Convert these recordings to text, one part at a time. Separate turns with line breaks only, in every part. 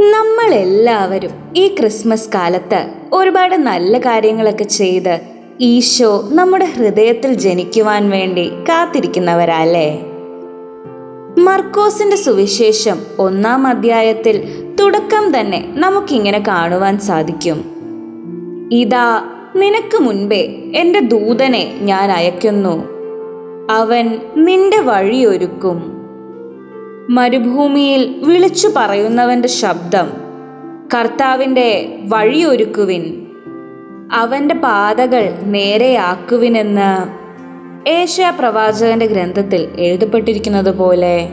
നമ്മൾ എല്ലാവരും ഈ ക്രിസ്മസ് കാലത്ത് ഒരുപാട് നല്ല കാര്യങ്ങളൊക്കെ ചെയ്ത് ഈശോ നമ്മുടെ ഹൃദയത്തിൽ ജനിക്കുവാൻ വേണ്ടി കാത്തിരിക്കുന്നവരല്ലേ? മർക്കോസിന്റെ സുവിശേഷം ഒന്നാം അധ്യായത്തിൽ തുടക്കം തന്നെ നമുക്കിങ്ങനെ കാണുവാൻ സാധിക്കും. ഇതാ നിനക്ക് മുൻപേ എന്റെ ദൂതനെ ഞാൻ അയക്കുന്നു. അവൻ നിന്റെ വഴിയൊരുക്കും. മരുഭൂമിയിൽ വിളിച്ചു പറയുന്നവന്റെ ശബ്ദം കർത്താവിന്റെ വഴിയൊരുക്കുവിൻ. അവന്റെ പാതകൾ നേരെയാക്കുവിനെന്ന് ഏഷ്യ പ്രവാചകന്റെ ഗ്രന്ഥത്തിൽ എഴുതപ്പെട്ടിരിക്കുന്നത് പോലെ.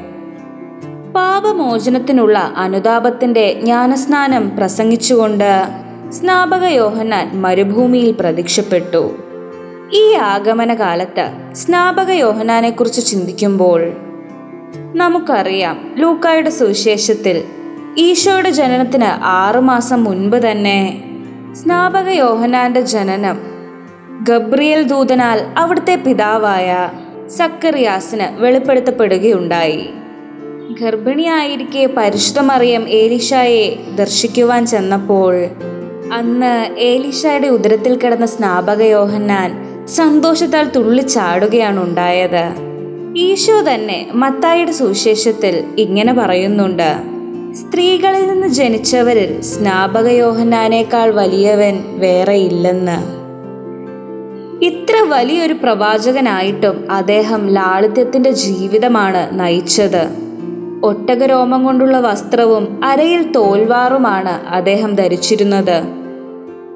പാപമോചനത്തിനുള്ള അനുതാപത്തിന്റെ ജ്ഞാനസ്നാനം പ്രസംഗിച്ചുകൊണ്ട് സ്നാപക യോഹന്നാൻ മരുഭൂമിയിൽ പ്രത്യക്ഷപ്പെട്ടു. ഈ ആഗമന കാലത്ത് സ്നാപക യോഹനാനെക്കുറിച്ച് ചിന്തിക്കുമ്പോൾ നമുക്കറിയാം ലൂക്കായുടെ സുവിശേഷത്തിൽ ഈശോയുടെ ജനനത്തിന് ആറുമാസം മുൻപ് തന്നെ സ്നാപക യോഹനാന്റെ ജനനം ഗബ്രിയൽ ദൂതനാൽ അവിടുത്തെ പിതാവായ സക്കറിയാസിന് വെളിപ്പെടുത്തപ്പെടുകയുണ്ടായി. ഗർഭിണിയായിരിക്കെ പരിശുദ്ധമറിയം ഏലിഷായെ ദർശിക്കുവാൻ ചെന്നപ്പോൾ അന്ന് ഏലിഷായുടെ ഉദരത്തിൽ കിടന്ന സ്നാപക യോഹന്നാൻ സന്തോഷത്താൽ തുള്ളിച്ചാടുകയാണ് ഉണ്ടായത് ഈശോ തന്നെ മത്തായിയുടെ സുവിശേഷത്തിൽ ഇങ്ങനെ പറയുന്നുണ്ട്. സ്ത്രീകളിൽ നിന്ന് ജനിച്ചവരിൽ സ്നാപക യോഹന്നാനേക്കാൾ വലിയവൻ വേറെ ഇല്ലെന്ന്. ഇത്ര വലിയൊരു പ്രവാചകനായിട്ടും അദ്ദേഹം ലാളിത്യത്തിന്റെ ജീവിതമാണ് നയിച്ചത്. ഒട്ടകരോമം കൊണ്ടുള്ള വസ്ത്രവും അരയിൽ തോൽവാറുമാണ് അദ്ദേഹം ധരിച്ചിരുന്നത്.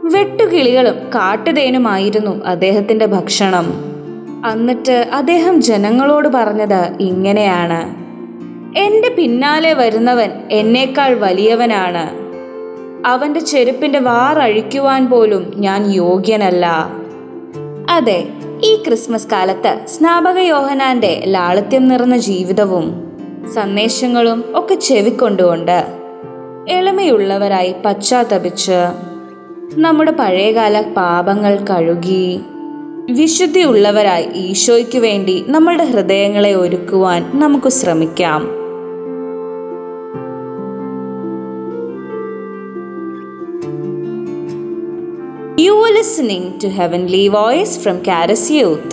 വെട്ടുകിളികളും കാട്ടുതേനുമായിരുന്നു അദ്ദേഹത്തിന്റെ ഭക്ഷണം. എന്നിട്ട് അദ്ദേഹം ജനങ്ങളോട് പറഞ്ഞത് ഇങ്ങനെയാണ്. എന്റെ പിന്നാലെ വരുന്നവൻ എന്നേക്കാൾ വലിയവനാണ്. അവന്റെ ചെരുപ്പിന്റെ വാറഴിക്കുവാൻ പോലും ഞാൻ യോഗ്യനല്ല. അതെ ഈ ക്രിസ്മസ് കാലത്ത് സ്നാപക യോഹനാന്റെ ലാളിത്യം നിറഞ്ഞ ജീവിതവും സന്ദേശങ്ങളും ഒക്കെ ചെവിക്കൊണ്ടുകൊണ്ട് എളിമയുള്ളവരായി പശ്ചാത്തപിച്ച് നമ്മുടെ പഴയകാല പാപങ്ങൾ കഴുകി വിശുദ്ധിയുള്ളവരായി ഈശോയ്ക്ക് വേണ്ടി നമ്മളുടെ ഹൃദയങ്ങളെ ഒരുക്കുവാൻ നമുക്ക് ശ്രമിക്കാം You are to to Heavenly Voice from Caris Youth.